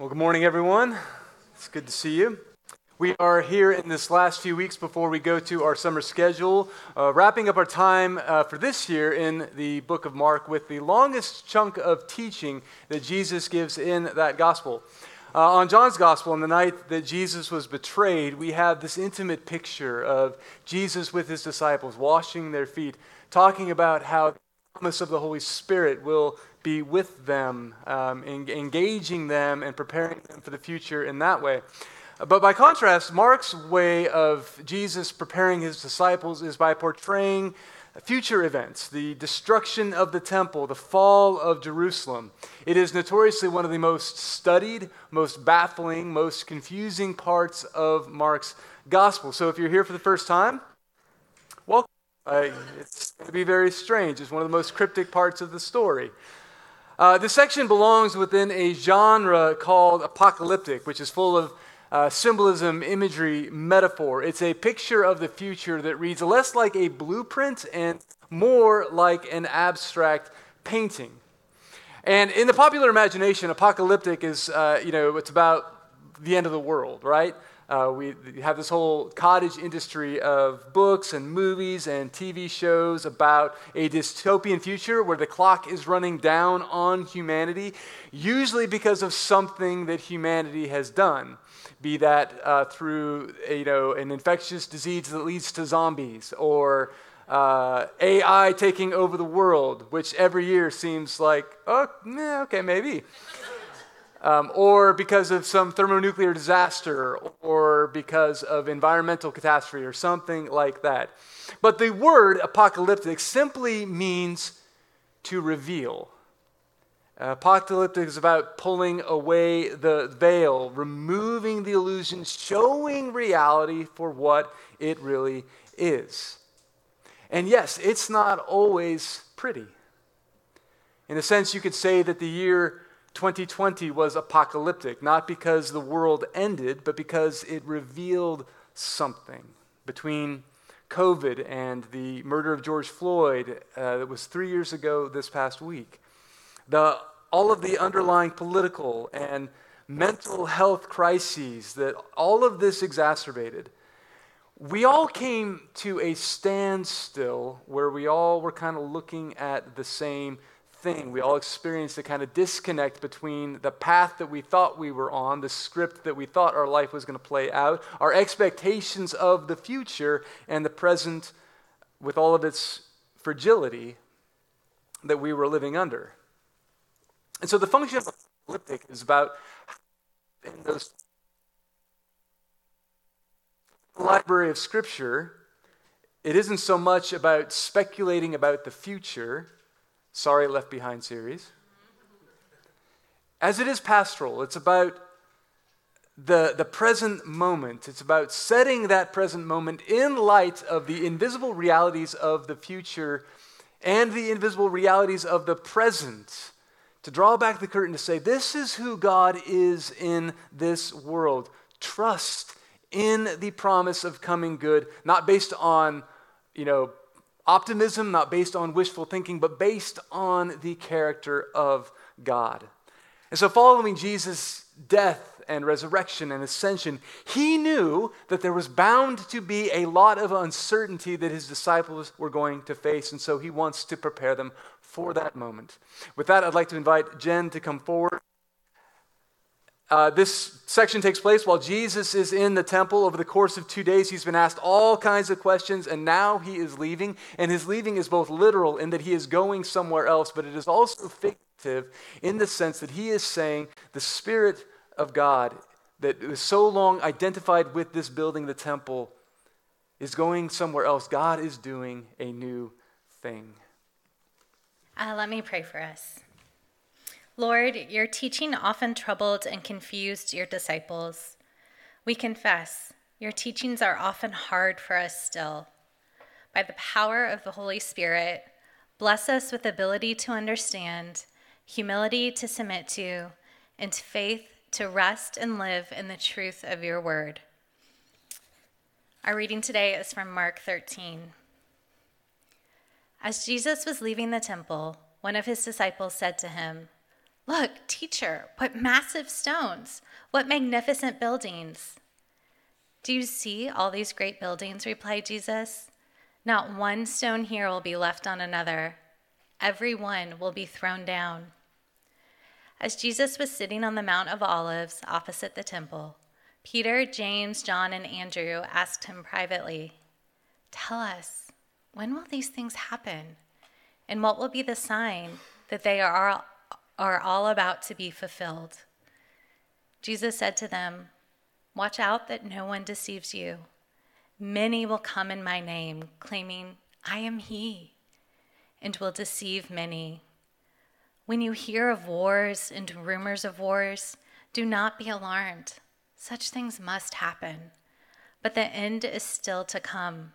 Well, good morning, everyone. It's good to see you. We are here in this last few weeks before we go to our summer schedule, uh, wrapping up our time uh, for this year in the book of Mark with the longest chunk of teaching that Jesus gives in that gospel. Uh, on John's gospel, on the night that Jesus was betrayed, we have this intimate picture of Jesus with his disciples washing their feet, talking about how the promise of the Holy Spirit will be with them, um, engaging them and preparing them for the future in that way. But by contrast, Mark's way of Jesus preparing his disciples is by portraying future events, the destruction of the temple, the fall of Jerusalem. It is notoriously one of the most studied, most baffling, most confusing parts of Mark's gospel. So if you're here for the first time, welcome. Uh, it's going to be very strange. It's one of the most cryptic parts of the story. Uh, this section belongs within a genre called apocalyptic, which is full of uh, symbolism, imagery, metaphor. It's a picture of the future that reads less like a blueprint and more like an abstract painting. And in the popular imagination, apocalyptic is, uh, you know, it's about the end of the world, right? Uh, we have this whole cottage industry of books and movies and TV shows about a dystopian future where the clock is running down on humanity, usually because of something that humanity has done. Be that uh, through you know, an infectious disease that leads to zombies, or uh, AI taking over the world, which every year seems like, oh, eh, okay, maybe um, or because of some thermonuclear disaster, or because of environmental catastrophe, or something like that. But the word apocalyptic simply means to reveal. Apocalyptic is about pulling away the veil, removing the illusion, showing reality for what it really is. And yes, it's not always pretty. In a sense, you could say that the year 2020 was apocalyptic, not because the world ended, but because it revealed something between COVID and the murder of George Floyd uh, that was three years ago this past week. The, all of the underlying political and mental health crises that all of this exacerbated. We all came to a standstill where we all were kind of looking at the same thing. We all experienced a kind of disconnect between the path that we thought we were on, the script that we thought our life was going to play out, our expectations of the future, and the present with all of its fragility that we were living under. And so the function of the apocalyptic is about in those library of scripture it isn't so much about speculating about the future Sorry Left Behind series. As it is pastoral, it's about the, the present moment. It's about setting that present moment in light of the invisible realities of the future and the invisible realities of the present. To draw back the curtain to say, this is who God is in this world. Trust in the promise of coming good, not based on, you know, Optimism not based on wishful thinking, but based on the character of God. And so, following Jesus' death and resurrection and ascension, he knew that there was bound to be a lot of uncertainty that his disciples were going to face. And so, he wants to prepare them for that moment. With that, I'd like to invite Jen to come forward. Uh, this section takes place while Jesus is in the temple. Over the course of two days, he's been asked all kinds of questions, and now he is leaving. And his leaving is both literal in that he is going somewhere else, but it is also figurative in the sense that he is saying the Spirit of God that was so long identified with this building, the temple, is going somewhere else. God is doing a new thing. Uh, let me pray for us. Lord, your teaching often troubled and confused your disciples. We confess, your teachings are often hard for us still. By the power of the Holy Spirit, bless us with ability to understand, humility to submit to, and faith to rest and live in the truth of your word. Our reading today is from Mark 13. As Jesus was leaving the temple, one of his disciples said to him, Look, teacher, what massive stones! What magnificent buildings! Do you see all these great buildings? replied Jesus. Not one stone here will be left on another, every one will be thrown down. As Jesus was sitting on the Mount of Olives opposite the temple, Peter, James, John, and Andrew asked him privately, Tell us, when will these things happen? And what will be the sign that they are, are all about to be fulfilled? Jesus said to them, Watch out that no one deceives you. Many will come in my name, claiming, I am he, and will deceive many. When you hear of wars and rumors of wars, do not be alarmed. Such things must happen, but the end is still to come.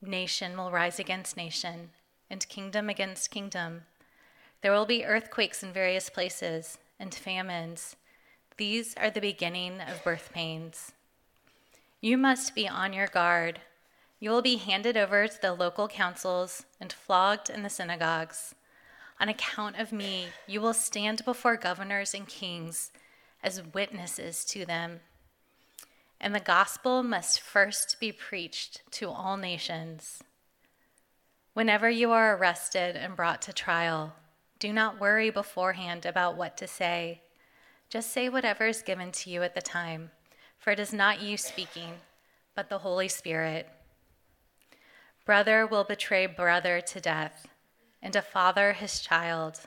Nation will rise against nation, and kingdom against kingdom. There will be earthquakes in various places, and famines. These are the beginning of birth pains. You must be on your guard. You will be handed over to the local councils and flogged in the synagogues. On account of me, you will stand before governors and kings as witnesses to them. And the gospel must first be preached to all nations. Whenever you are arrested and brought to trial, do not worry beforehand about what to say just say whatever is given to you at the time, for it is not you speaking, but the Holy Spirit. Brother will betray brother to death, and a father his child.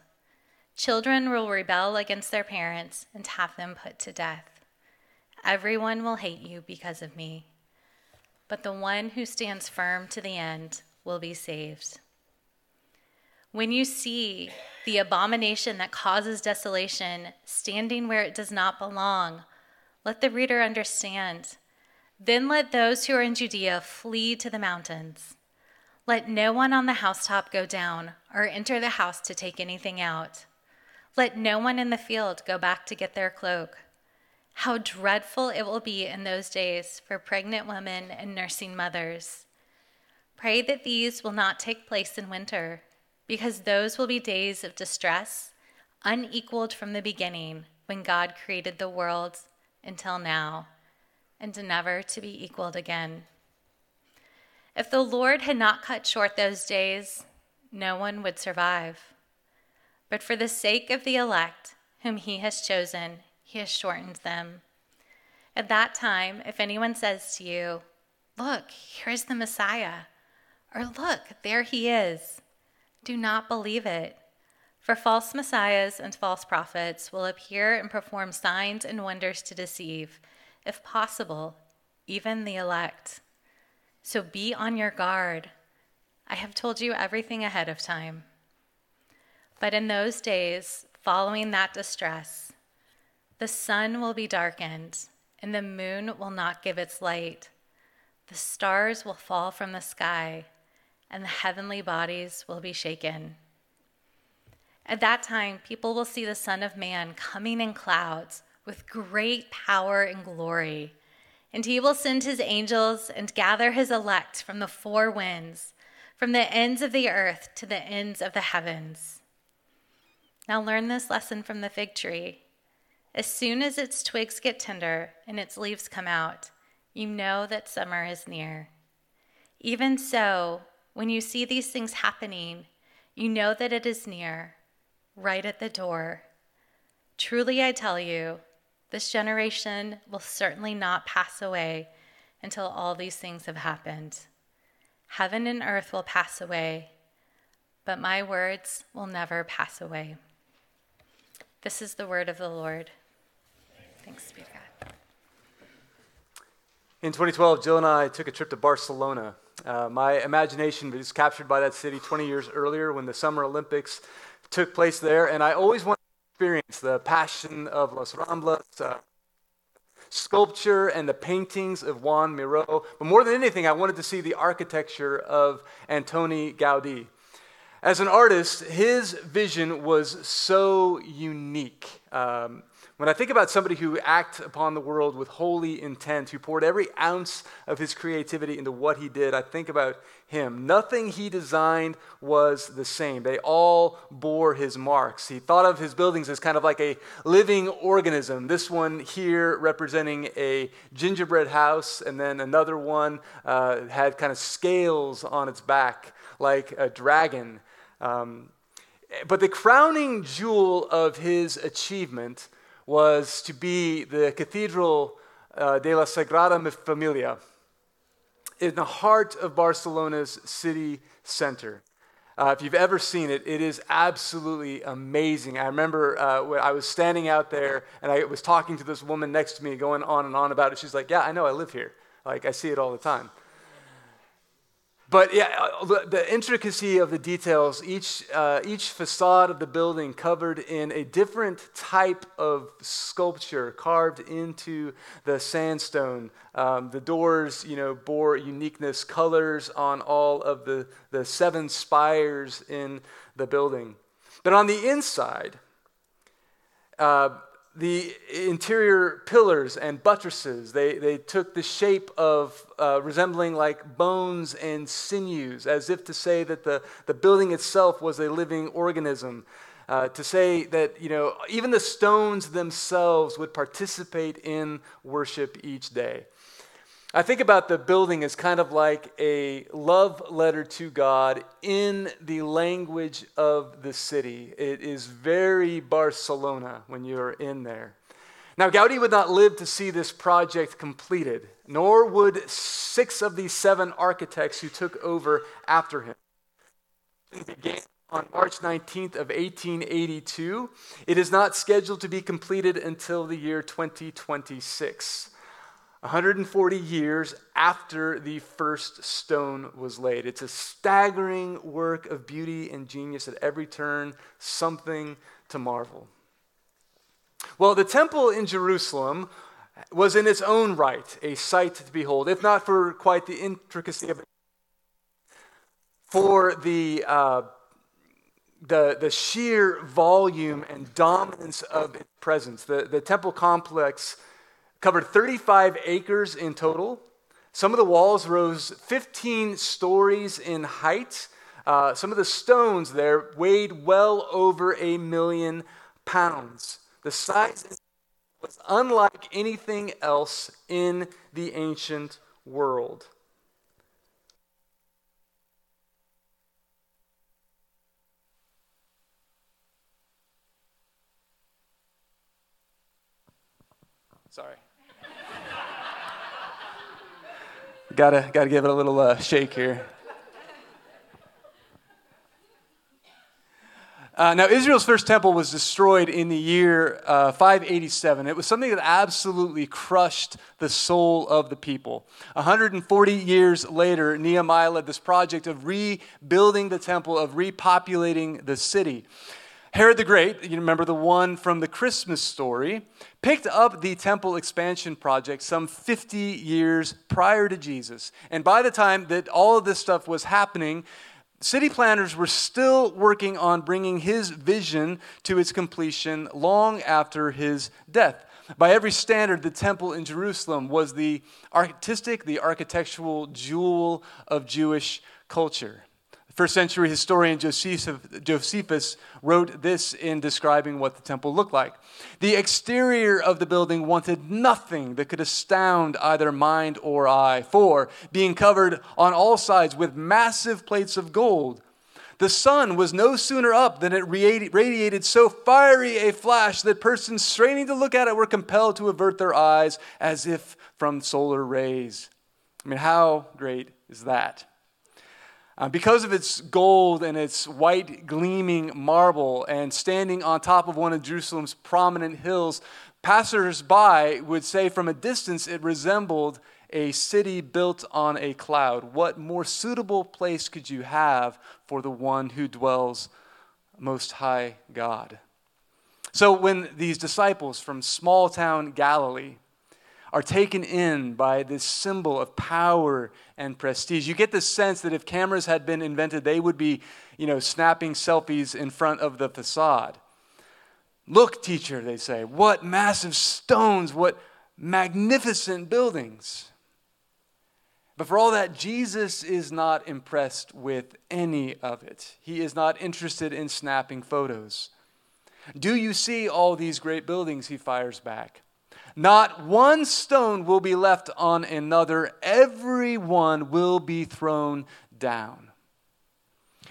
Children will rebel against their parents and have them put to death. Everyone will hate you because of me, but the one who stands firm to the end will be saved. When you see the abomination that causes desolation standing where it does not belong, let the reader understand. Then let those who are in Judea flee to the mountains. Let no one on the housetop go down or enter the house to take anything out. Let no one in the field go back to get their cloak. How dreadful it will be in those days for pregnant women and nursing mothers. Pray that these will not take place in winter because those will be days of distress, unequaled from the beginning when God created the world until now, and never to be equaled again. If the Lord had not cut short those days, no one would survive. But for the sake of the elect, whom he has chosen, he has shortened them. At that time, if anyone says to you, Look, here is the Messiah, or Look, there he is, do not believe it. For false messiahs and false prophets will appear and perform signs and wonders to deceive, if possible, even the elect. So be on your guard. I have told you everything ahead of time. But in those days, following that distress, the sun will be darkened, and the moon will not give its light. The stars will fall from the sky and the heavenly bodies will be shaken. At that time, people will see the Son of Man coming in clouds with great power and glory. And he will send his angels and gather his elect from the four winds, from the ends of the earth to the ends of the heavens. Now learn this lesson from the fig tree. As soon as its twigs get tender and its leaves come out, you know that summer is near. Even so, when you see these things happening, you know that it is near, right at the door. Truly, I tell you, this generation will certainly not pass away until all these things have happened. Heaven and earth will pass away, but my words will never pass away. This is the word of the Lord. Thanks be to God. In 2012, Jill and I took a trip to Barcelona. Uh, my imagination was captured by that city 20 years earlier when the Summer Olympics took place there, and I always wanted to experience the passion of Las Ramblas, uh, sculpture, and the paintings of Juan Miró. But more than anything, I wanted to see the architecture of Antoni Gaudí. As an artist, his vision was so unique. Um, when I think about somebody who acted upon the world with holy intent, who poured every ounce of his creativity into what he did, I think about him. Nothing he designed was the same. They all bore his marks. He thought of his buildings as kind of like a living organism. This one here representing a gingerbread house, and then another one uh, had kind of scales on its back like a dragon. Um, but the crowning jewel of his achievement was to be the Cathedral uh, de la Sagrada Familia in the heart of Barcelona's city center. Uh, if you've ever seen it, it is absolutely amazing. I remember uh, when I was standing out there and I was talking to this woman next to me, going on and on about it. She's like, Yeah, I know, I live here. Like, I see it all the time. But yeah, uh, the, the, intricacy of the details, each, uh, each facade of the building covered in a different type of sculpture carved into the sandstone. Um, the doors, you know, bore uniqueness, colors on all of the, the seven spires in the building. But on the inside, uh, the interior pillars and buttresses, they, they took the shape of uh, resembling like bones and sinews, as if to say that the, the building itself was a living organism. Uh, to say that, you know, even the stones themselves would participate in worship each day. I think about the building as kind of like a love letter to God in the language of the city. It is very Barcelona when you're in there. Now, Gaudi would not live to see this project completed, nor would six of the seven architects who took over after him. It began on March 19th of 1882. It is not scheduled to be completed until the year 2026. 140 years after the first stone was laid. It's a staggering work of beauty and genius at every turn, something to marvel. Well, the temple in Jerusalem was in its own right a sight to behold, if not for quite the intricacy of it, for the, uh, the, the sheer volume and dominance of its presence. The, the temple complex covered 35 acres in total. Some of the walls rose 15 stories in height. Uh, some of the stones there weighed well over a million pounds. The size was unlike anything else in the ancient world. Sorry. Gotta, gotta give it a little uh, shake here. Uh, now, Israel's first temple was destroyed in the year uh, 587. It was something that absolutely crushed the soul of the people. 140 years later, Nehemiah led this project of rebuilding the temple, of repopulating the city. Herod the Great, you remember the one from the Christmas story, picked up the temple expansion project some 50 years prior to Jesus. And by the time that all of this stuff was happening, city planners were still working on bringing his vision to its completion long after his death. By every standard, the temple in Jerusalem was the artistic, the architectural jewel of Jewish culture. First century historian Josephus wrote this in describing what the temple looked like. The exterior of the building wanted nothing that could astound either mind or eye, for, being covered on all sides with massive plates of gold, the sun was no sooner up than it radiated so fiery a flash that persons straining to look at it were compelled to avert their eyes as if from solar rays. I mean, how great is that? Uh, because of its gold and its white gleaming marble and standing on top of one of Jerusalem's prominent hills, passers-by would say from a distance it resembled a city built on a cloud. What more suitable place could you have for the one who dwells most high God? So when these disciples from small town Galilee are taken in by this symbol of power and prestige. You get the sense that if cameras had been invented, they would be, you know, snapping selfies in front of the facade. Look, teacher, they say, what massive stones, what magnificent buildings. But for all that, Jesus is not impressed with any of it. He is not interested in snapping photos. Do you see all these great buildings? He fires back. Not one stone will be left on another, every one will be thrown down.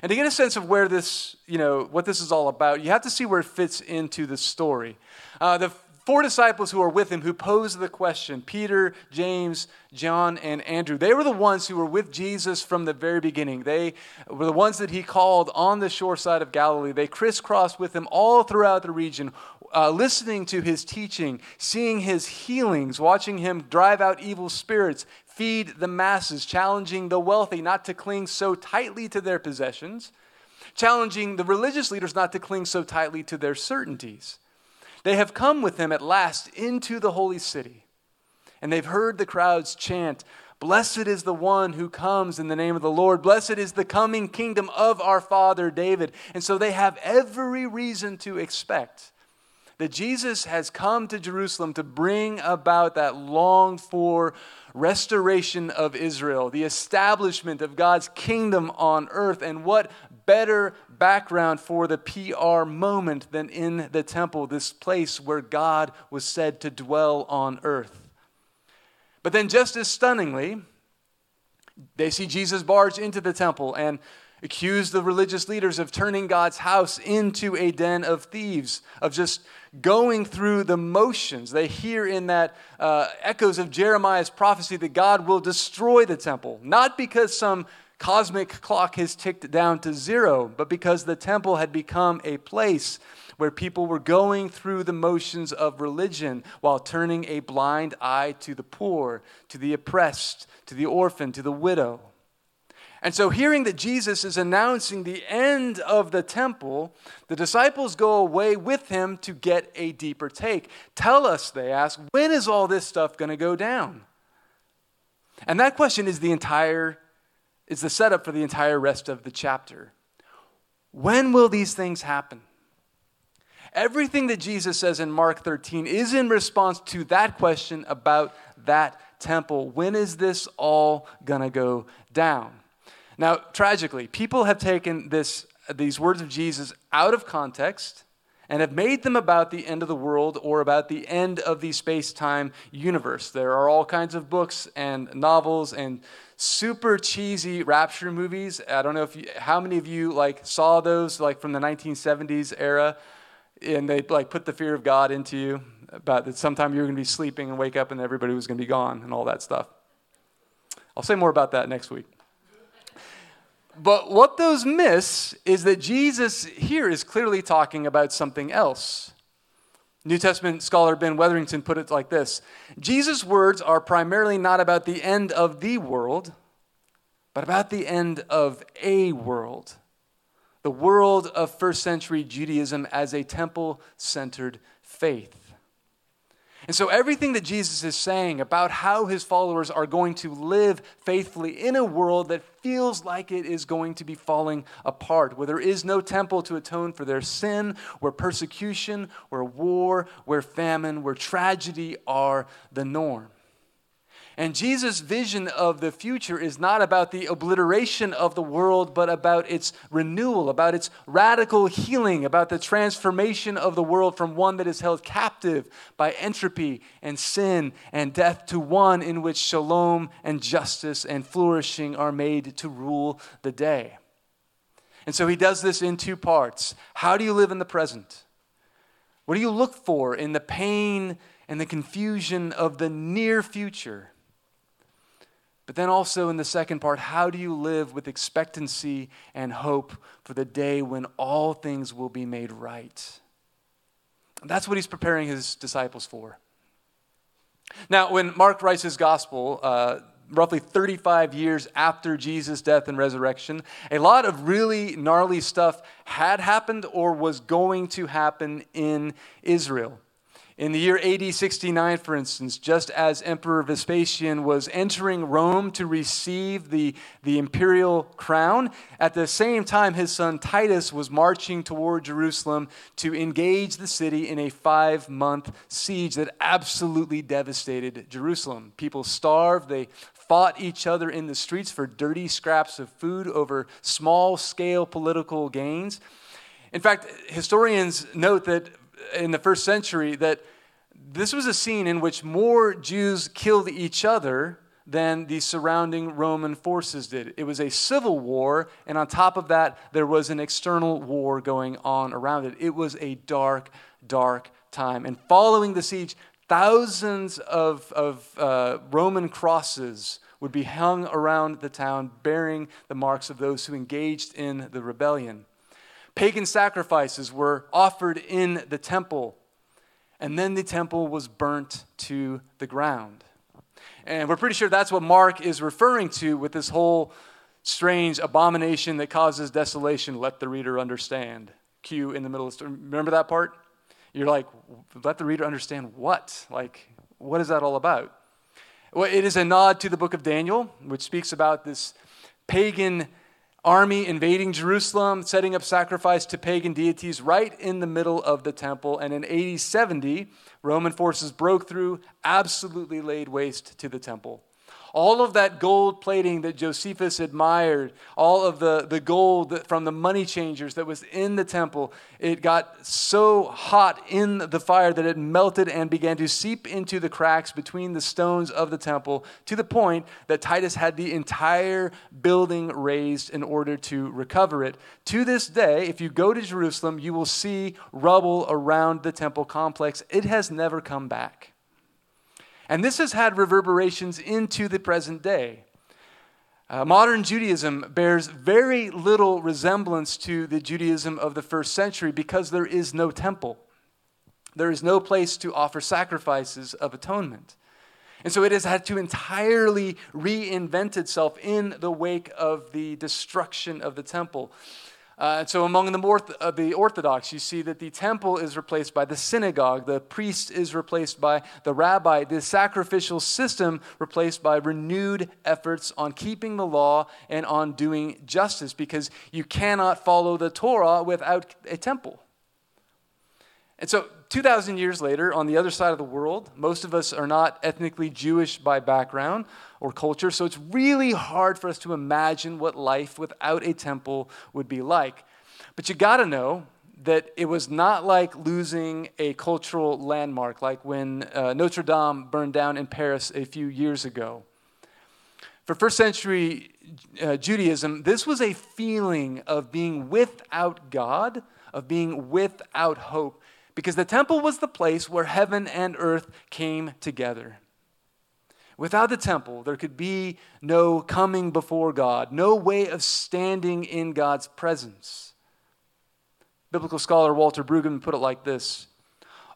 And to get a sense of where this, you know, what this is all about, you have to see where it fits into the story. Uh, the four disciples who are with him who posed the question Peter, James, John, and Andrew they were the ones who were with Jesus from the very beginning. They were the ones that he called on the shore side of Galilee. They crisscrossed with him all throughout the region, uh, listening to his teaching, seeing his healings, watching him drive out evil spirits, feed the masses, challenging the wealthy not to cling so tightly to their possessions, challenging the religious leaders not to cling so tightly to their certainties. They have come with him at last into the holy city, and they've heard the crowds chant, Blessed is the one who comes in the name of the Lord. Blessed is the coming kingdom of our father David. And so they have every reason to expect that Jesus has come to Jerusalem to bring about that longed for restoration of Israel, the establishment of God's kingdom on earth. And what better background for the PR moment than in the temple, this place where God was said to dwell on earth? But then, just as stunningly, they see Jesus barge into the temple and accuse the religious leaders of turning God's house into a den of thieves, of just going through the motions. They hear in that uh, echoes of Jeremiah's prophecy that God will destroy the temple, not because some cosmic clock has ticked down to zero, but because the temple had become a place where people were going through the motions of religion while turning a blind eye to the poor, to the oppressed, to the orphan, to the widow. And so, hearing that Jesus is announcing the end of the temple, the disciples go away with him to get a deeper take. Tell us, they ask, when is all this stuff going to go down? And that question is the entire is the setup for the entire rest of the chapter. When will these things happen? Everything that Jesus says in Mark 13 is in response to that question about that temple. When is this all going to go down? Now, tragically, people have taken this, these words of Jesus out of context and have made them about the end of the world or about the end of the space time universe. There are all kinds of books and novels and super cheesy rapture movies. I don't know if you, how many of you like saw those like from the 1970s era and they like put the fear of God into you about that sometime you're going to be sleeping and wake up and everybody was going to be gone and all that stuff. I'll say more about that next week. But what those miss is that Jesus here is clearly talking about something else. New Testament scholar Ben Witherington put it like this Jesus' words are primarily not about the end of the world, but about the end of a world. The world of first century Judaism as a temple centered faith. And so, everything that Jesus is saying about how his followers are going to live faithfully in a world that feels like it is going to be falling apart, where there is no temple to atone for their sin, where persecution, where war, where famine, where tragedy are the norm. And Jesus' vision of the future is not about the obliteration of the world, but about its renewal, about its radical healing, about the transformation of the world from one that is held captive by entropy and sin and death to one in which shalom and justice and flourishing are made to rule the day. And so he does this in two parts. How do you live in the present? What do you look for in the pain and the confusion of the near future? But then also in the second part, how do you live with expectancy and hope for the day when all things will be made right? That's what he's preparing his disciples for. Now, when Mark writes his gospel, uh, roughly 35 years after Jesus' death and resurrection, a lot of really gnarly stuff had happened or was going to happen in Israel. In the year AD 69, for instance, just as Emperor Vespasian was entering Rome to receive the, the imperial crown, at the same time, his son Titus was marching toward Jerusalem to engage the city in a five month siege that absolutely devastated Jerusalem. People starved, they fought each other in the streets for dirty scraps of food over small scale political gains. In fact, historians note that in the first century that this was a scene in which more Jews killed each other than the surrounding Roman forces did. It was a civil war, and on top of that, there was an external war going on around it. It was a dark, dark time. And following the siege, thousands of, of uh, Roman crosses would be hung around the town, bearing the marks of those who engaged in the rebellion. Pagan sacrifices were offered in the temple, and then the temple was burnt to the ground. And we're pretty sure that's what Mark is referring to with this whole strange abomination that causes desolation. Let the reader understand. Q in the middle. Of, the story. remember that part? You're like, let the reader understand what? Like, what is that all about? Well, it is a nod to the book of Daniel, which speaks about this pagan army invading Jerusalem, setting up sacrifice to pagan deities right in the middle of the temple. And in AD 70, Roman forces broke through, absolutely laid waste to the temple. All of that gold plating that Josephus admired, all of the, the gold from the money changers that was in the temple, it got so hot in the fire that it melted and began to seep into the cracks between the stones of the temple to the point that Titus had the entire building razed in order to recover it. To this day, if you go to Jerusalem, you will see rubble around the temple complex. It has never come back. And this has had reverberations into the present day. Uh, modern Judaism bears very little resemblance to the Judaism of the first century because there is no temple. There is no place to offer sacrifices of atonement. And so it has had to entirely reinvent itself in the wake of the destruction of the temple. Uh, so, among the, more uh, the Orthodox, you see that the temple is replaced by the synagogue, the priest is replaced by the rabbi, the sacrificial system replaced by renewed efforts on keeping the law and on doing justice, because you cannot follow the Torah without a temple. And so, 2,000 years later, on the other side of the world, most of us are not ethnically Jewish by background or culture, so it's really hard for us to imagine what life without a temple would be like. But you gotta know that it was not like losing a cultural landmark, like when uh, Notre Dame burned down in Paris a few years ago. For first century uh, Judaism, this was a feeling of being without God, of being without hope, because the temple was the place where heaven and earth came together. Without the temple, there could be no coming before God, no way of standing in God's presence. Biblical scholar Walter Brueggemann put it like this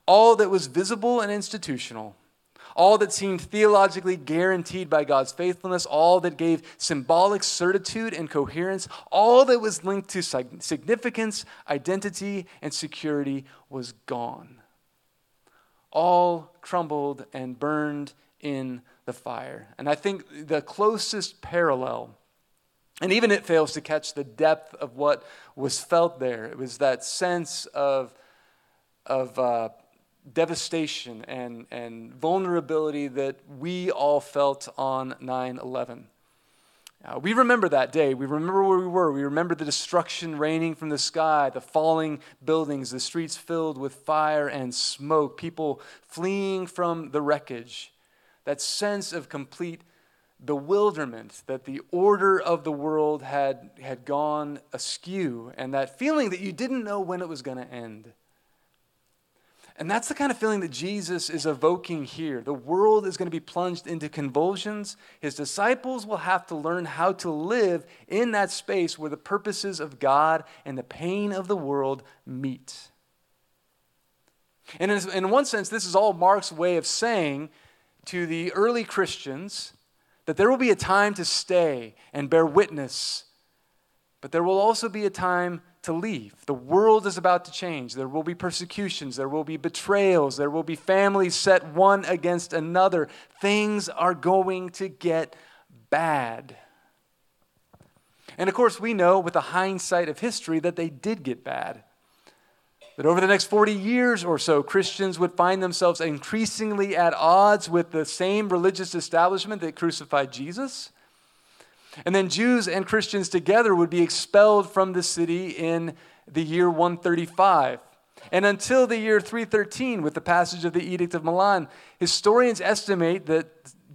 All that was visible and institutional, all that seemed theologically guaranteed by God's faithfulness, all that gave symbolic certitude and coherence, all that was linked to significance, identity, and security was gone. All crumbled and burned in the fire. And I think the closest parallel, and even it fails to catch the depth of what was felt there, it was that sense of, of uh, devastation and, and vulnerability that we all felt on 9 11. Uh, we remember that day. We remember where we were. We remember the destruction raining from the sky, the falling buildings, the streets filled with fire and smoke, people fleeing from the wreckage. That sense of complete bewilderment that the order of the world had, had gone askew, and that feeling that you didn't know when it was going to end. And that's the kind of feeling that Jesus is evoking here. The world is going to be plunged into convulsions. His disciples will have to learn how to live in that space where the purposes of God and the pain of the world meet. And in, one sense, this is all Mark's way of saying to the early Christians that there will be a time to stay and bear witness, but there will also be a time to leave. The world is about to change. There will be persecutions, there will be betrayals, there will be families set one against another. Things are going to get bad. And of course, we know with the hindsight of history that they did get bad. That over the next 40 years or so, Christians would find themselves increasingly at odds with the same religious establishment that crucified Jesus. And then Jews and Christians together would be expelled from the city in the year 135. And until the year 313, with the passage of the Edict of Milan, historians estimate that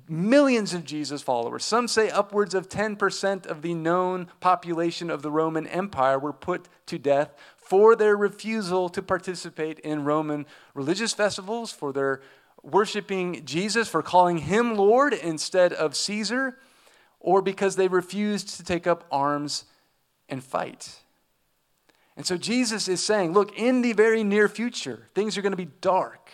millions of Jesus followers, some say upwards of 10% of the known population of the Roman Empire, were put to death for their refusal to participate in Roman religious festivals, for their worshiping Jesus, for calling him Lord instead of Caesar, or because they refused to take up arms and fight. And so Jesus is saying, look, in the very near future, things are going to be dark.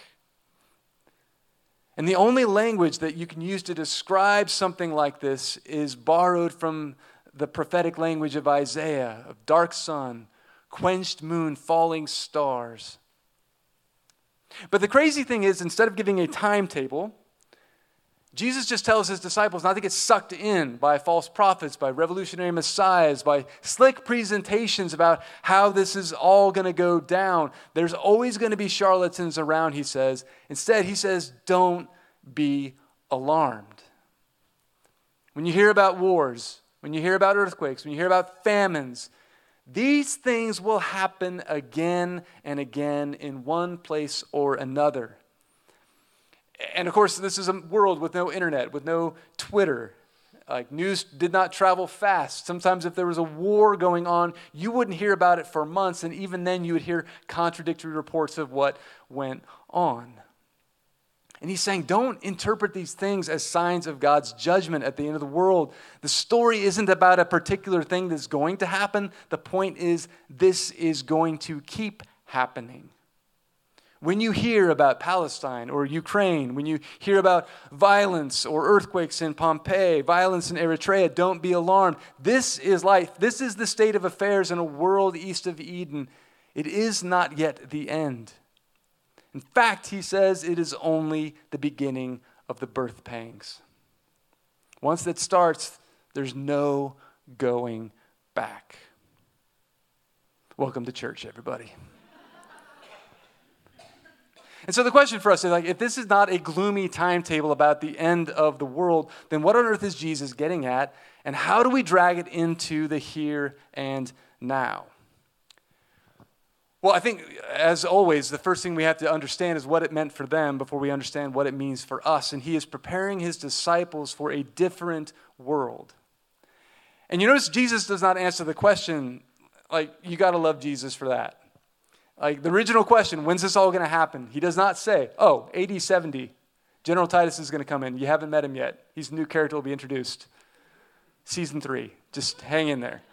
And the only language that you can use to describe something like this is borrowed from the prophetic language of Isaiah of dark sun, quenched moon, falling stars. But the crazy thing is, instead of giving a timetable, Jesus just tells his disciples not to get sucked in by false prophets, by revolutionary messiahs, by slick presentations about how this is all going to go down. There's always going to be charlatans around, he says. Instead, he says, don't be alarmed. When you hear about wars, when you hear about earthquakes, when you hear about famines, these things will happen again and again in one place or another. And of course, this is a world with no internet, with no Twitter. Like news did not travel fast. Sometimes, if there was a war going on, you wouldn't hear about it for months, and even then, you would hear contradictory reports of what went on. And he's saying, don't interpret these things as signs of God's judgment at the end of the world. The story isn't about a particular thing that's going to happen. The point is, this is going to keep happening. When you hear about Palestine or Ukraine, when you hear about violence or earthquakes in Pompeii, violence in Eritrea, don't be alarmed. This is life. This is the state of affairs in a world east of Eden. It is not yet the end. In fact, he says it is only the beginning of the birth pangs. Once that starts, there's no going back. Welcome to church, everybody. And so the question for us is like, if this is not a gloomy timetable about the end of the world, then what on earth is Jesus getting at? And how do we drag it into the here and now? Well, I think, as always, the first thing we have to understand is what it meant for them before we understand what it means for us. And he is preparing his disciples for a different world. And you notice Jesus does not answer the question, like, you got to love Jesus for that. Like the original question, when's this all going to happen? He does not say, oh, AD 70, General Titus is going to come in. You haven't met him yet. He's a new character will be introduced. Season three. Just hang in there.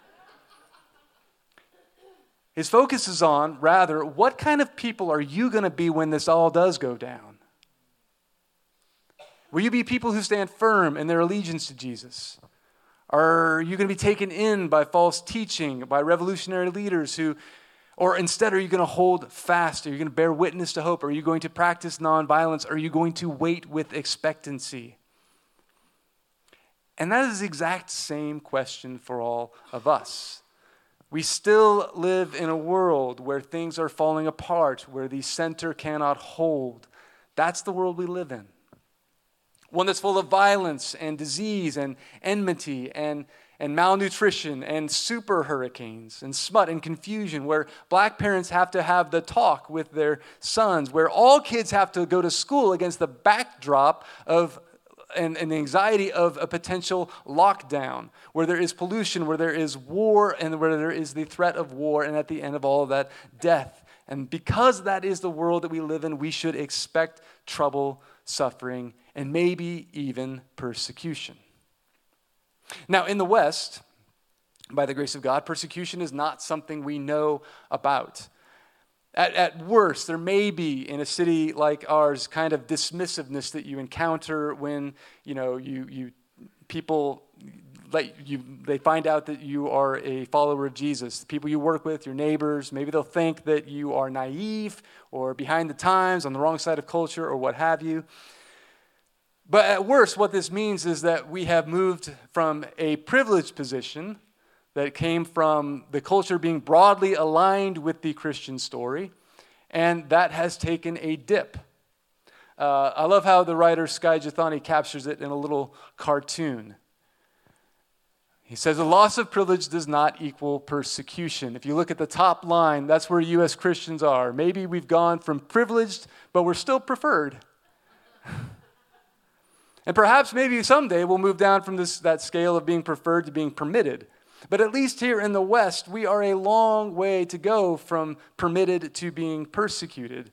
His focus is on, rather, what kind of people are you going to be when this all does go down? Will you be people who stand firm in their allegiance to Jesus? Are you going to be taken in by false teaching, by revolutionary leaders who or instead, are you going to hold fast? Are you going to bear witness to hope? Are you going to practice nonviolence? Are you going to wait with expectancy? And that is the exact same question for all of us. We still live in a world where things are falling apart, where the center cannot hold. That's the world we live in. One that's full of violence and disease and enmity and and malnutrition and super hurricanes and smut and confusion, where black parents have to have the talk with their sons, where all kids have to go to school against the backdrop of and, and, the anxiety of a potential lockdown, where there is pollution, where there is war, and where there is the threat of war, and at the end of all of that, death. And because that is the world that we live in, we should expect trouble, suffering, and maybe even persecution. Now, in the West, by the grace of God, persecution is not something we know about. At, at worst, there may be in a city like ours kind of dismissiveness that you encounter when you know you, you people let you, they find out that you are a follower of Jesus. The people you work with, your neighbors, maybe they'll think that you are naive or behind the times, on the wrong side of culture, or what have you. But at worst, what this means is that we have moved from a privileged position that came from the culture being broadly aligned with the Christian story, and that has taken a dip. Uh, I love how the writer Skye Jethani captures it in a little cartoon. He says, A loss of privilege does not equal persecution. If you look at the top line, that's where U.S. Christians are. Maybe we've gone from privileged, but we're still preferred. and perhaps maybe someday we'll move down from this, that scale of being preferred to being permitted. But at least here in the West, we are a long way to go from permitted to being persecuted.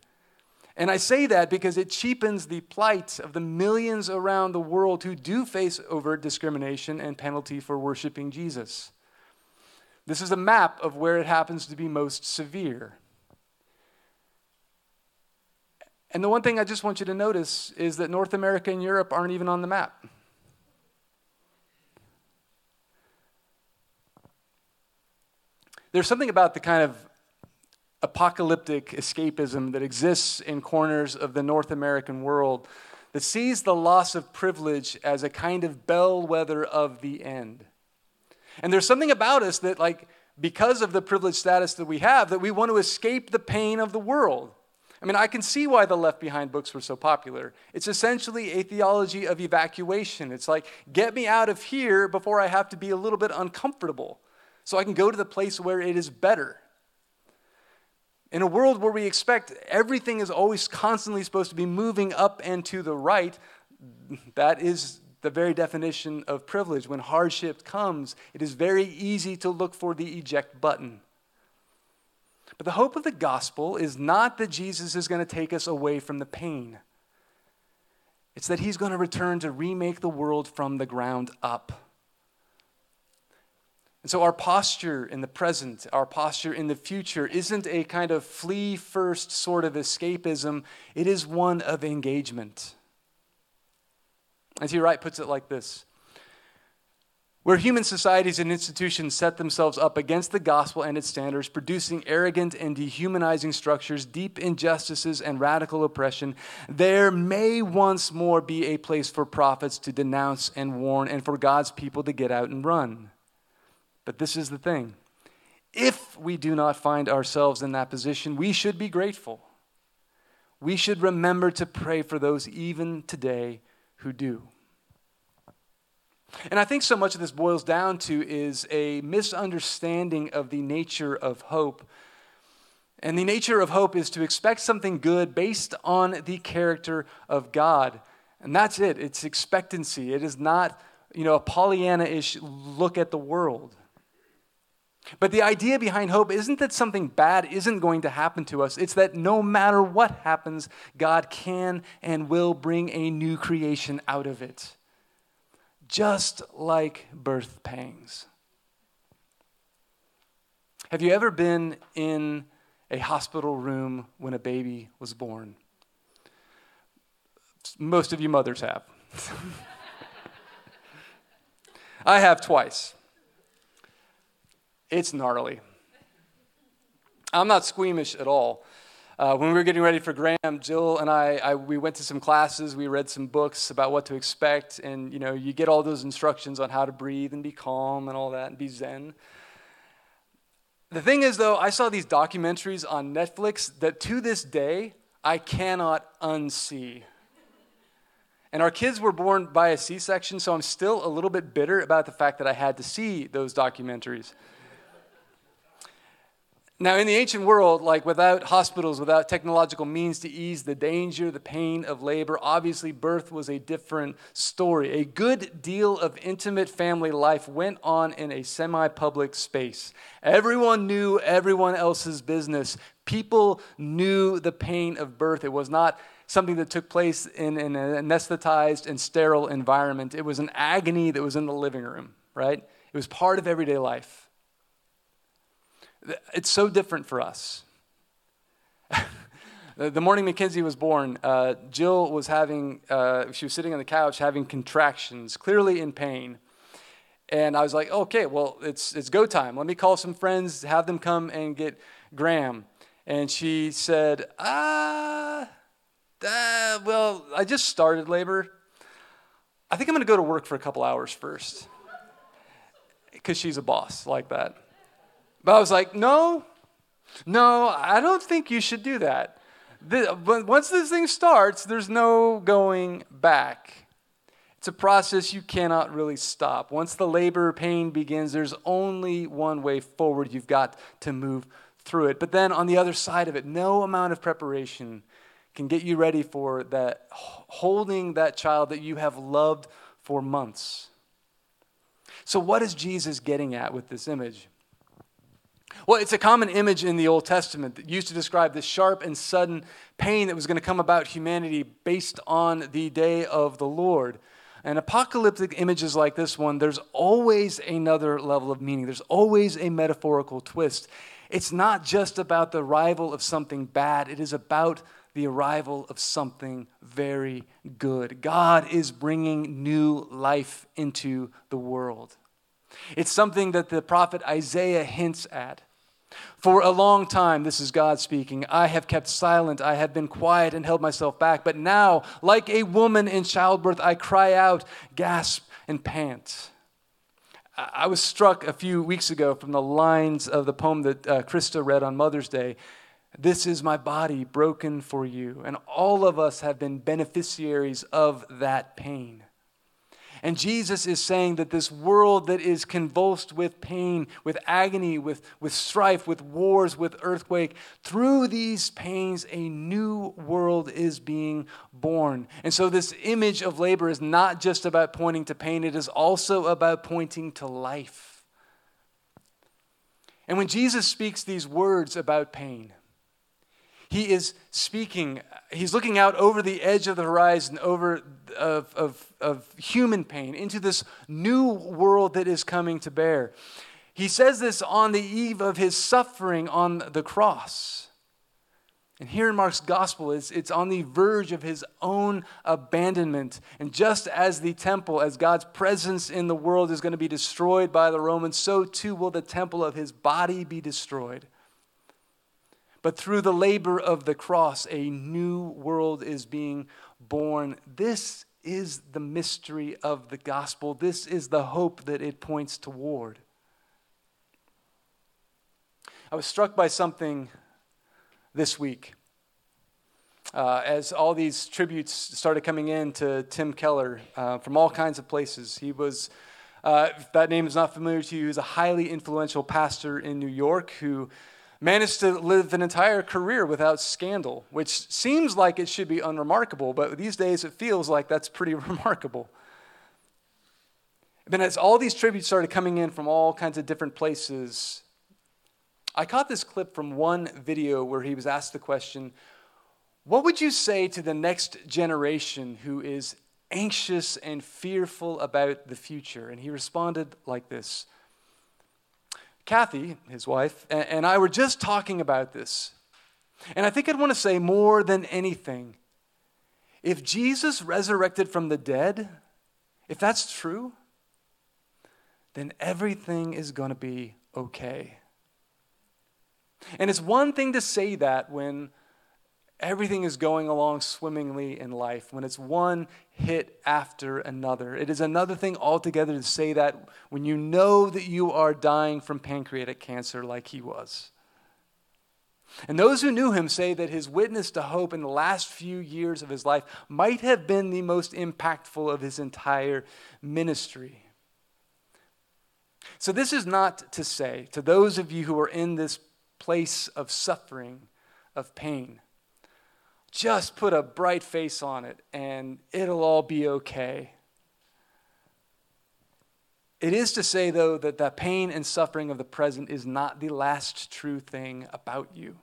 And I say that because it cheapens the plight of the millions around the world who do face overt discrimination and penalty for worshiping Jesus. This is a map of where it happens to be most severe. And the one thing I just want you to notice is that North America and Europe aren't even on the map. There's something about the kind of apocalyptic escapism that exists in corners of the North American world that sees the loss of privilege as a kind of bellwether of the end. And there's something about us that, like, because of the privileged status that we have, that we want to escape the pain of the world. I mean, I can see why the Left Behind books were so popular. It's essentially a theology of evacuation. It's like, get me out of here before I have to be a little bit uncomfortable so I can go to the place where it is better. In a world where we expect everything is always constantly supposed to be moving up and to the right, that is the very definition of privilege. When hardship comes, it is very easy to look for the eject button. But the hope of the gospel is not that Jesus is going to take us away from the pain. It's that he's going to return to remake the world from the ground up. And so, our posture in the present, our posture in the future, isn't a kind of flee first sort of escapism, it is one of engagement. N.T. Wright puts it like this Where human societies and institutions set themselves up against the gospel and its standards, producing arrogant and dehumanizing structures, deep injustices, and radical oppression, there may once more be a place for prophets to denounce and warn, and for God's people to get out and run. But this is the thing if we do not find ourselves in that position, we should be grateful. We should remember to pray for those even today who do. And I think so much of this boils down to is a misunderstanding of the nature of hope. And the nature of hope is to expect something good based on the character of God. And that's it. It's expectancy. It is not, you know, a Pollyanna ish look at the world. But the idea behind hope isn't that something bad isn't going to happen to us. It's that no matter what happens, God can and will bring a new creation out of it. Just like birth pangs. Have you ever been in a hospital room when a baby was born? Most of you mothers have. I have twice. It's gnarly. I'm not squeamish at all. Uh, when we were getting ready for Graham, Jill and I, I, we went to some classes. We read some books about what to expect, and you know, you get all those instructions on how to breathe and be calm and all that, and be zen. The thing is, though, I saw these documentaries on Netflix that to this day I cannot unsee. And our kids were born by a C section, so I'm still a little bit bitter about the fact that I had to see those documentaries. Now, in the ancient world, like without hospitals, without technological means to ease the danger, the pain of labor, obviously birth was a different story. A good deal of intimate family life went on in a semi public space. Everyone knew everyone else's business. People knew the pain of birth. It was not something that took place in, in an anesthetized and sterile environment, it was an agony that was in the living room, right? It was part of everyday life. It's so different for us. the morning Mackenzie was born, uh, Jill was having, uh, she was sitting on the couch having contractions, clearly in pain. And I was like, okay, well, it's, it's go time. Let me call some friends, have them come and get Graham. And she said, ah, uh, well, I just started labor. I think I'm going to go to work for a couple hours first. Because she's a boss like that. But I was like, no, no, I don't think you should do that. But once this thing starts, there's no going back. It's a process you cannot really stop. Once the labor pain begins, there's only one way forward. You've got to move through it. But then on the other side of it, no amount of preparation can get you ready for that holding that child that you have loved for months. So, what is Jesus getting at with this image? Well, it's a common image in the Old Testament that used to describe the sharp and sudden pain that was going to come about humanity based on the day of the Lord. And apocalyptic images like this one, there's always another level of meaning. There's always a metaphorical twist. It's not just about the arrival of something bad, it is about the arrival of something very good. God is bringing new life into the world. It's something that the prophet Isaiah hints at. For a long time, this is God speaking, I have kept silent, I have been quiet and held myself back. But now, like a woman in childbirth, I cry out, gasp, and pant. I was struck a few weeks ago from the lines of the poem that uh, Krista read on Mother's Day. This is my body broken for you. And all of us have been beneficiaries of that pain. And Jesus is saying that this world that is convulsed with pain, with agony, with, with strife, with wars, with earthquake, through these pains, a new world is being born. And so, this image of labor is not just about pointing to pain, it is also about pointing to life. And when Jesus speaks these words about pain, he is speaking, he's looking out over the edge of the horizon, over of, of, of human pain, into this new world that is coming to bear. He says this on the eve of his suffering on the cross. And here in Mark's gospel, it's, it's on the verge of his own abandonment. And just as the temple, as God's presence in the world is going to be destroyed by the Romans, so too will the temple of his body be destroyed. But through the labor of the cross, a new world is being born. This is the mystery of the gospel. This is the hope that it points toward. I was struck by something this week. Uh, as all these tributes started coming in to Tim Keller uh, from all kinds of places. He was, uh, if that name is not familiar to you, he was a highly influential pastor in New York who managed to live an entire career without scandal, which seems like it should be unremarkable, but these days it feels like that's pretty remarkable. Then, as all these tributes started coming in from all kinds of different places, I caught this clip from one video where he was asked the question What would you say to the next generation who is anxious and fearful about the future? And he responded like this Kathy, his wife, and I were just talking about this. And I think I'd want to say more than anything if Jesus resurrected from the dead, if that's true, then everything is going to be okay. And it's one thing to say that when everything is going along swimmingly in life, when it's one hit after another. It is another thing altogether to say that when you know that you are dying from pancreatic cancer like he was. And those who knew him say that his witness to hope in the last few years of his life might have been the most impactful of his entire ministry. So, this is not to say to those of you who are in this place of suffering, of pain, just put a bright face on it and it'll all be okay. It is to say, though, that the pain and suffering of the present is not the last true thing about you.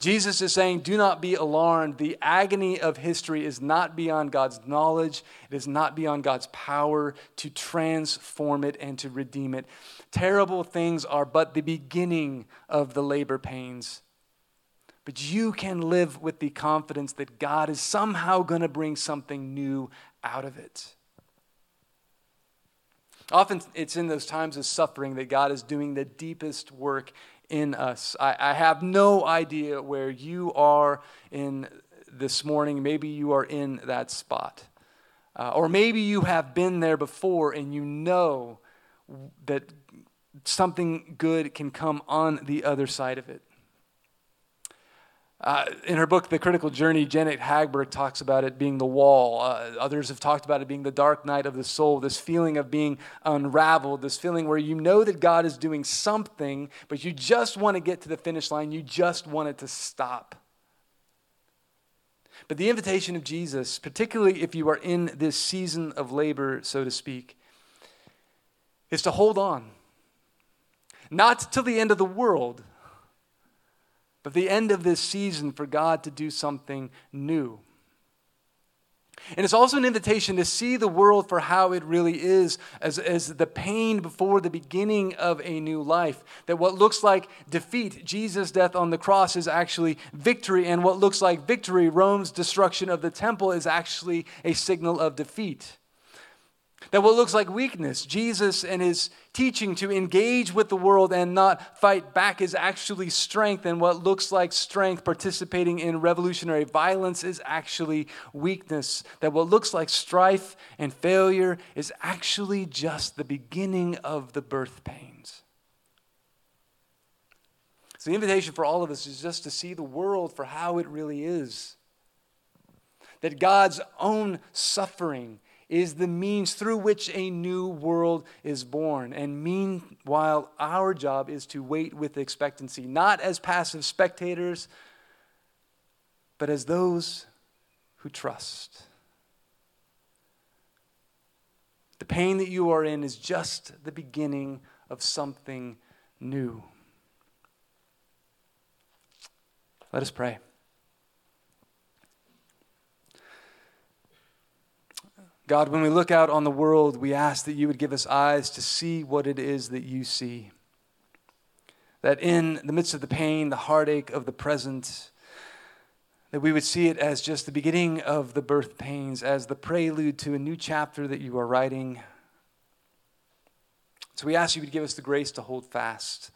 Jesus is saying, Do not be alarmed. The agony of history is not beyond God's knowledge, it is not beyond God's power to transform it and to redeem it. Terrible things are but the beginning of the labor pains but you can live with the confidence that God is somehow going to bring something new out of it. Often it's in those times of suffering that God is doing the deepest work in us. I, I have no idea where you are in this morning. Maybe you are in that spot. Uh, or maybe you have been there before and you know that something good can come on the other side of it. Uh, in her book, The Critical Journey, Janet Hagberg talks about it being the wall. Uh, others have talked about it being the dark night of the soul, this feeling of being unraveled, this feeling where you know that God is doing something, but you just want to get to the finish line. You just want it to stop. But the invitation of Jesus, particularly if you are in this season of labor, so to speak, is to hold on. Not till the end of the world, but the end of this season for God to do something new. And it's also an invitation to see the world for how it really is, as, as the pain before the beginning of a new life. That what looks like defeat, Jesus' death on the cross, is actually victory, and what looks like victory, Rome's destruction of the temple, is actually a signal of defeat. That what looks like weakness, Jesus and his teaching to engage with the world and not fight back, is actually strength. And what looks like strength, participating in revolutionary violence, is actually weakness. That what looks like strife and failure is actually just the beginning of the birth pains. So, the invitation for all of us is just to see the world for how it really is. That God's own suffering is the means through which a new world is born. And meanwhile, our job is to wait with expectancy, not as passive spectators, but as those who trust. The pain that you are in is just the beginning of something new. Let us pray. God, when we look out on the world, we ask that you would give us eyes to see what it is that you see. That in the midst of the pain, the heartache of the present, that we would see it as just the beginning of the birth pains, as the prelude to a new chapter that you are writing. So we ask you to give us the grace to hold fast,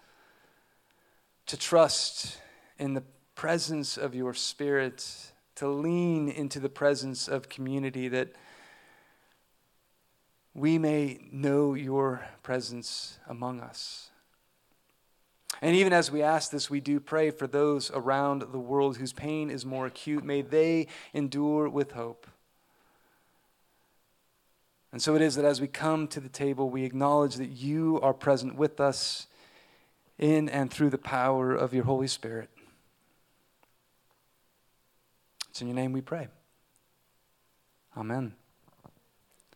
to trust in the presence of your Spirit, to lean into the presence of community that we may know your presence among us. And even as we ask this, we do pray for those around the world whose pain is more acute. May they endure with hope. And so it is that as we come to the table, we acknowledge that you are present with us in and through the power of your Holy Spirit. It's in your name we pray. Amen.